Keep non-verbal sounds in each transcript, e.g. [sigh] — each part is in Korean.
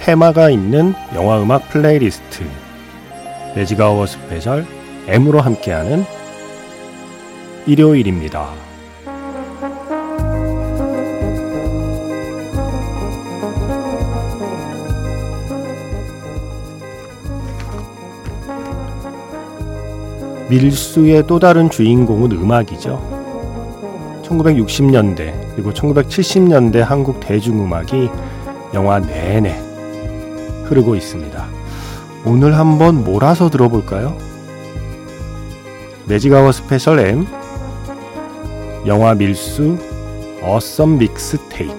테마가 있는 영화 음악 playlist Magic Hour Special M으로 함께하는 일요일입니다. 밀수의 또 다른 주인공은 음악이죠. 1960년대 그리고 1970년대 한국 대중음악이 영화 내내 흐르고 있습니다. 오늘 한번 몰아서 들어볼까요? Magic Hour Special M 영화 밀수 Awesome Mix Tape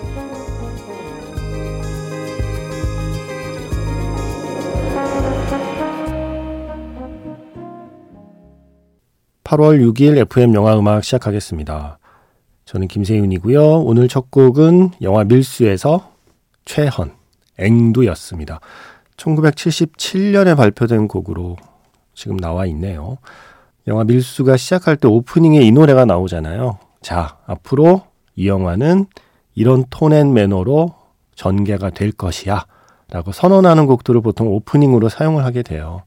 8월 6일 FM 영화 음악 시작하겠습니다. 저는 김세윤이고요. 오늘 첫 곡은 영화 밀수에서 최헌 앵두였습니다. 1977년에 발표된 곡으로 지금 나와 있네요. 영화 밀수가 시작할 때 오프닝에 이 노래가 나오잖아요. 자, 앞으로 이 영화는 이런 tone and manner로 전개가 될 것이야. 라고 선언하는 곡들을 보통 오프닝으로 사용을 하게 돼요.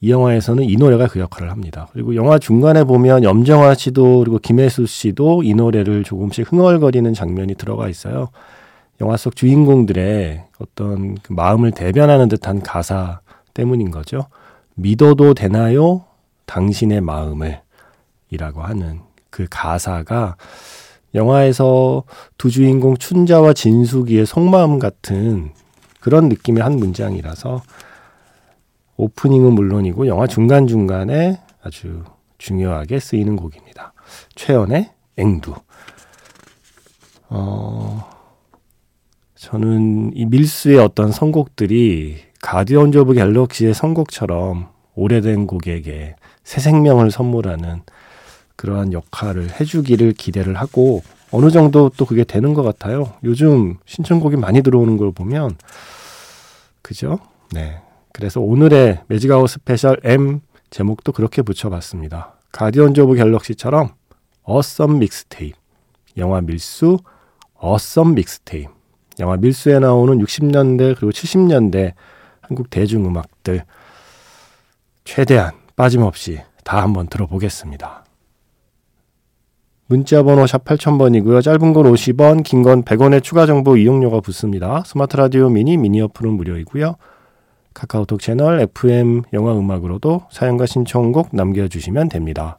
이 영화에서는 이 노래가 그 역할을 합니다. 그리고 영화 중간에 보면 염정아 씨도 그리고 김혜수 씨도 이 노래를 조금씩 흥얼거리는 장면이 들어가 있어요. 영화 속 주인공들의 어떤 그 마음을 대변하는 듯한 가사 때문인 거죠. 믿어도 되나요? 당신의 마음을 이라고 하는 그 가사가 영화에서 두 주인공 춘자와 진숙이의 속마음 같은 그런 느낌의 한 문장이라서 오프닝은 물론이고 영화 중간중간에 아주 중요하게 쓰이는 곡입니다. 최헌의 앵두. 어, 저는 이 밀수의 어떤 선곡들이 Guardians of Galaxy의 선곡처럼 오래된 곡에게 새 생명을 선물하는 그러한 역할을 해주기를 기대를 하고 어느 정도 또 그게 되는 것 같아요. 요즘 신청곡이 많이 들어오는 걸 보면 그죠? 네. 그래서 오늘의 Magic Hour Special M 제목도 그렇게 붙여봤습니다. Guardians of Galaxy처럼 Awesome Mixtape 영화 밀수 Awesome Mixtape 영화 밀수에 나오는 60년대 그리고 70년대 한국 대중음악들 최대한 빠짐없이 다 한번 들어보겠습니다. 문자 번호 샵 8000번이고요. 짧은 건 50원, 긴 건 100원의 추가 정보 이용료가 붙습니다. 스마트 라디오 미니, 미니 어플은 무료이고요. 카카오톡 채널 FM 영화 음악으로도 사연과 신청곡 남겨주시면 됩니다.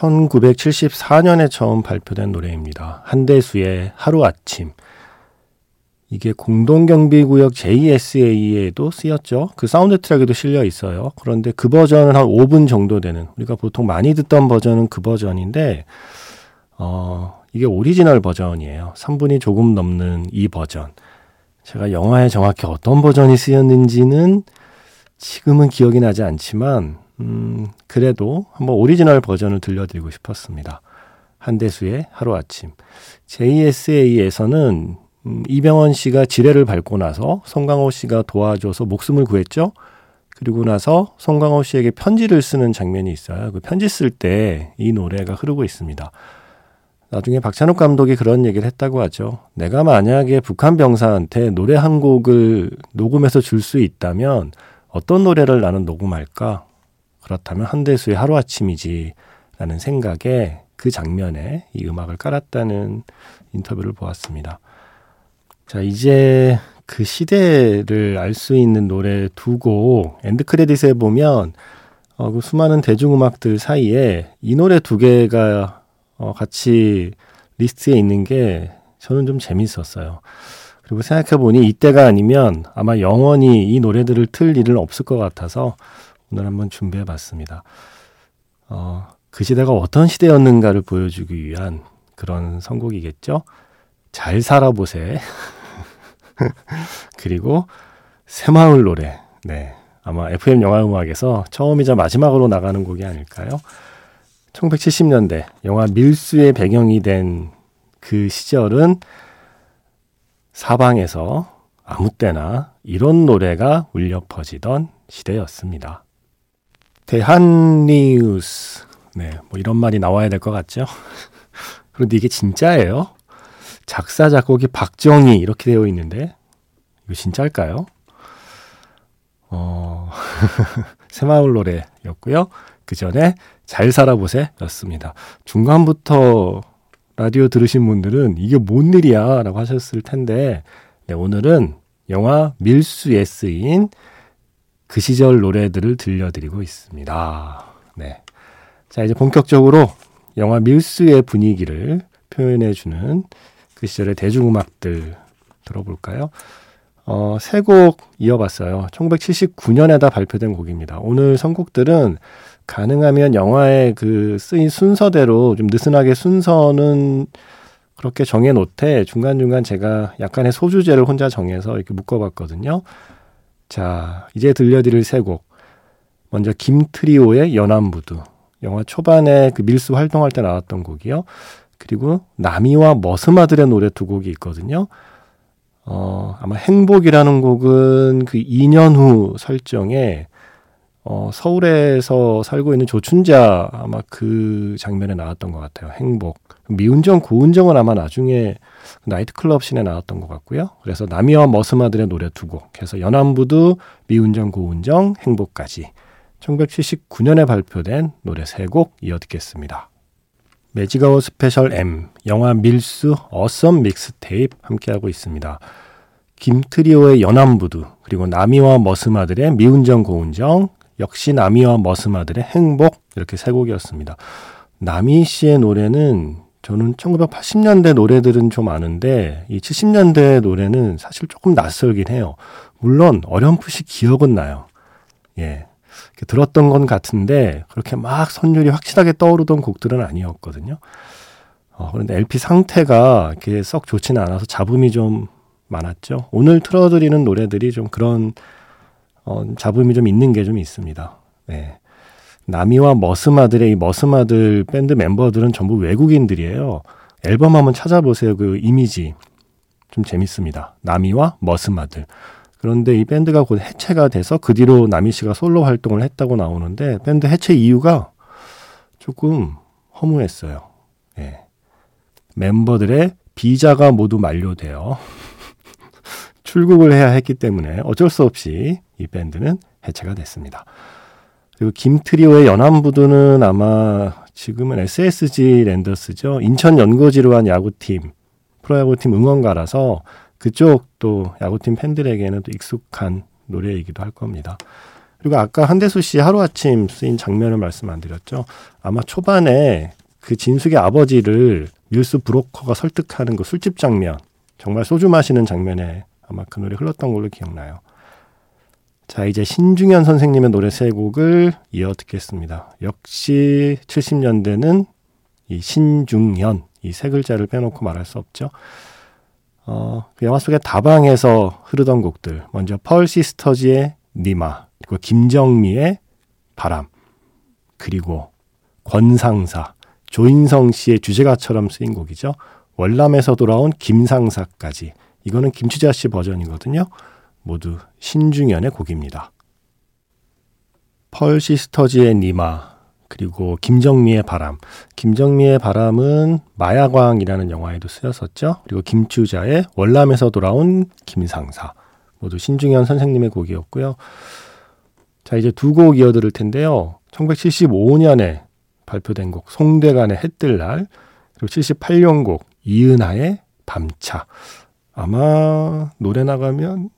1974년에 처음 발표된 노래입니다. 한대수의 하루아침. 이게 공동경비구역 JSA에도 쓰였죠. 그 사운드트랙에도 실려 있어요. 그런데 그 버전은 한 5분 정도 되는, 우리가 보통 많이 듣던 버전은 그 버전인데, 어, 이게 오리지널 버전이에요. 3분이 조금 넘는 이 버전. 제가 영화에 정확히 어떤 버전이 쓰였는지는 지금은 기억이 나지 않지만, 음, 그래도 한번 오리지널 버전을 들려드리고 싶었습니다. 한대수의 하루아침. JSA에서는 음, 이병헌 씨가 지뢰를 밟고 나서 송강호 씨가 도와줘서 목숨을 구했죠. 그리고 나서 송강호 씨에게 편지를 쓰는 장면이 있어요. 그 편지 쓸 때 이 노래가 흐르고 있습니다. 나중에 박찬욱 감독이 그런 얘기를 했다고 하죠. 내가 만약에 북한 병사한테 노래 한 곡을 녹음해서 줄 수 있다면 어떤 노래를 나는 녹음할까? 그렇다면 한대수의 하루아침이지 라는 생각에 그 장면에 이 음악을 깔았다는 인터뷰를 보았습니다. 자, 이제 그 시대를 알 수 있는 노래 두 곡 end credit에 보면 어, 그 수많은 대중음악들 사이에 이 노래 두 개가 어, 같이 리스트에 있는 게 저는 좀 재밌었어요. 그리고 생각해보니 이때가 아니면 아마 영원히 이 노래들을 틀 일은 없을 것 같아서 오늘 한번 준비해 봤습니다. 어, 그 시대가 어떤 시대였는가를 보여주기 위한 그런 선곡이겠죠. 잘 살아보세. [laughs] 그리고 새마을 노래. 네. 아마 FM 영화 음악에서 처음이자 마지막으로 나가는 곡이 아닐까요? 1970년대 영화 밀수의 배경이 된 그 시절은 사방에서 아무 때나 이런 노래가 울려 퍼지던 시대였습니다. 대한 뉴스. 네, 뭐 이런 말이 나와야 될 것 같죠? [laughs] 그런데 이게 진짜예요? 작사, 작곡이 박정희 이렇게 되어 있는데, 이거 진짜일까요? 어, [laughs] 새마을 노래였고요. 그 전에 잘 살아보세 였습니다. 중간부터 라디오 들으신 분들은 이게 뭔 일이야 라고 하셨을 텐데, 네, 오늘은 영화 밀수에 쓰인 그 시절 노래들을 들려드리고 있습니다. 네. 자, 이제 본격적으로 영화 밀수의 분위기를 표현해주는 그 시절의 대중음악들 들어볼까요? 어, 세 곡 이어봤어요. 1979년에다 발표된 곡입니다. 오늘 선곡들은 가능하면 영화의 그 쓰인 순서대로 좀 느슨하게 순서는 그렇게 정해 놓되 중간중간 제가 약간의 소주제를 혼자 정해서 이렇게 묶어봤거든요. 자, 이제 들려드릴 세 곡. 먼저 김트리오의 연안부두. 영화 초반에 그 밀수 활동할 때 나왔던 곡이요. 그리고 나미와 머스마들의 노래 두 곡이 있거든요. 어, 아마 행복이라는 곡은 그 2년 후 설정에 어, 서울에서 살고 있는 조춘자 아마 그 장면에 나왔던 것 같아요. 행복. 미운정, 고운정은 아마 나중에 나이트클럽 씬에 나왔던 것 같고요. 그래서 나미와 머스마들의 노래 두곡 해서 연안부두, 미운정, 고운정, 행복까지 1979년에 발표된 노래 세 곡 이어 듣겠습니다. Magic Hour Special M, 영화 밀수 Awesome Mixtape 함께하고 있습니다. 김트리오의 연안부두, 그리고 나미와 머스마들의 미운정 고운정, 역시 나미와 머스마들의 행복 이렇게 세 곡이었습니다. 나미 씨의 노래는 저는 1980년대 노래들은 좀 아는데 이 70년대 노래는 사실 조금 낯설긴 해요. 물론 어렴풋이 기억은 나요. 예. 들었던 건 같은데 그렇게 막 선율이 확실하게 떠오르던 곡들은 아니었거든요. 어, 그런데 LP 상태가 이렇게 썩 좋지는 않아서 잡음이 좀 많았죠. 오늘 틀어드리는 노래들이 좀 그런 어, 잡음이 좀 있는 게 좀 있습니다. 네. 나미와 머스마들의 이 머스마들 밴드 멤버들은 전부 외국인들이에요. 앨범 한번 찾아보세요. 그 이미지. 좀 재밌습니다. 나미와 머스마들. 그런데 이 밴드가 곧 해체가 돼서 그 뒤로 나미 씨가 솔로 활동을 했다고 나오는데 밴드 해체 이유가 조금 허무했어요. 예. 멤버들의 비자가 모두 만료되어 [laughs] 출국을 해야 했기 때문에 어쩔 수 없이 이 밴드는 해체가 됐습니다. 그리고 김트리오의 연안부두는 아마 지금은 SSG 랜더스죠. 인천 연고지로 한 야구팀, 프로야구팀 응원가라서 그쪽 또 야구팀 팬들에게는 또 익숙한 노래이기도 할 겁니다. 그리고 아까 한대수 씨 하루아침 쓰인 장면을 말씀 안 드렸죠. 아마 초반에 그 진숙의 아버지를 뉴스 브로커가 설득하는 그 술집 장면, 정말 소주 마시는 장면에 아마 그 노래 흘렀던 걸로 기억나요. 자, 이제 신중현 선생님의 노래 세 곡을 이어 듣겠습니다. 역시 70년대는 이 신중현, 이 세 글자를 빼놓고 말할 수 없죠. 어, 그 영화 속의 다방에서 흐르던 곡들. 먼저 펄 시스터즈의 니마, 그리고 김정미의 바람, 그리고 권상사, 조인성 씨의 주제가처럼 쓰인 곡이죠. 월남에서 돌아온 김상사까지. 이거는 김추자 씨 버전이거든요. 모두 신중현의 곡입니다. 펄 시스터즈의 니마 그리고 김정미의 바람. 김정미의 바람은 마야광이라는 영화에도 쓰였었죠. 그리고 김추자의 월남에서 돌아온 김상사. 모두 신중현 선생님의 곡이었고요. 자, 이제 두 곡 이어들을 텐데요. 1975년에 발표된 곡 송대간의 해뜰 날 그리고 78년 곡 이은하의 밤차 아마 노래 나가면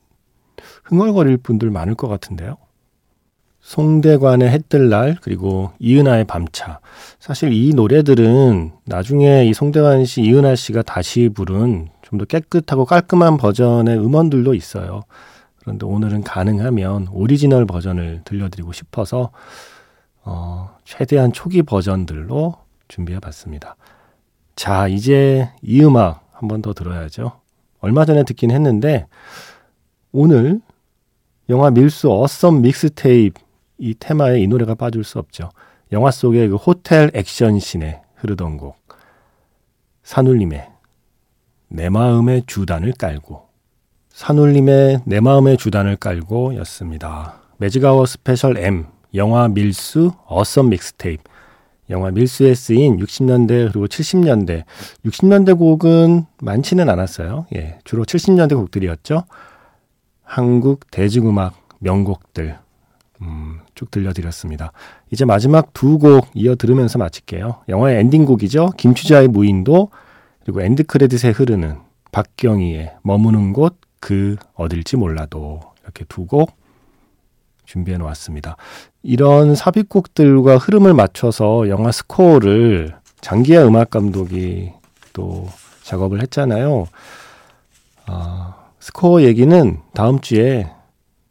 흥얼거릴 분들 많을 것 같은데요. 송대관의 해뜰 날 그리고 이은하의 밤차 사실 이 노래들은 나중에 이 송대관 씨, 이은하 씨가 다시 부른 좀 더 깨끗하고 깔끔한 버전의 음원들도 있어요. 그런데 오늘은 가능하면 오리지널 버전을 들려드리고 싶어서 어, 최대한 초기 버전들로 준비해 봤습니다. 자, 이제 이 음악 한 번 더 들어야죠. 얼마 전에 듣긴 했는데 오늘 영화 밀수 Awesome Mixtape 이 테마에 이 노래가 빠질 수 없죠. 영화 속의 그 호텔 액션 씬에 흐르던 곡 산울림의 내 마음의 주단을 깔고 산울림의 내 마음의 주단을 깔고 였습니다. Magic Hour Special M 영화 밀수 Awesome Mixtape 영화 밀수에 쓰인 60년대 그리고 70년대 60년대 곡은 많지는 않았어요. 예, 주로 70년대 곡들이었죠. 한국 대중음악 명곡들 음, 쭉 들려드렸습니다. 이제 마지막 두 곡 이어 들으면서 마칠게요. 영화의 엔딩곡이죠. 김추자의 무인도 그리고 end credit에 흐르는 박경희의 머무는 곳 그 어딜지 몰라도 이렇게 두 곡 준비해 놓았습니다. 이런 삽입곡들과 흐름을 맞춰서 영화 스코어를 장기하 음악 감독이 또 작업을 했잖아요. 아, 스코어 얘기는 다음 주에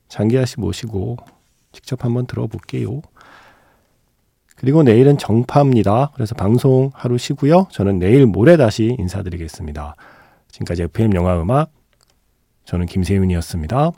장기하 씨 모시고 직접 한번 들어볼게요. 그리고 내일은 정파입니다. 그래서 방송 하루 쉬고요. 저는 내일 모레 다시 인사드리겠습니다. 지금까지 FM 영화 음악 저는 김세윤이었습니다.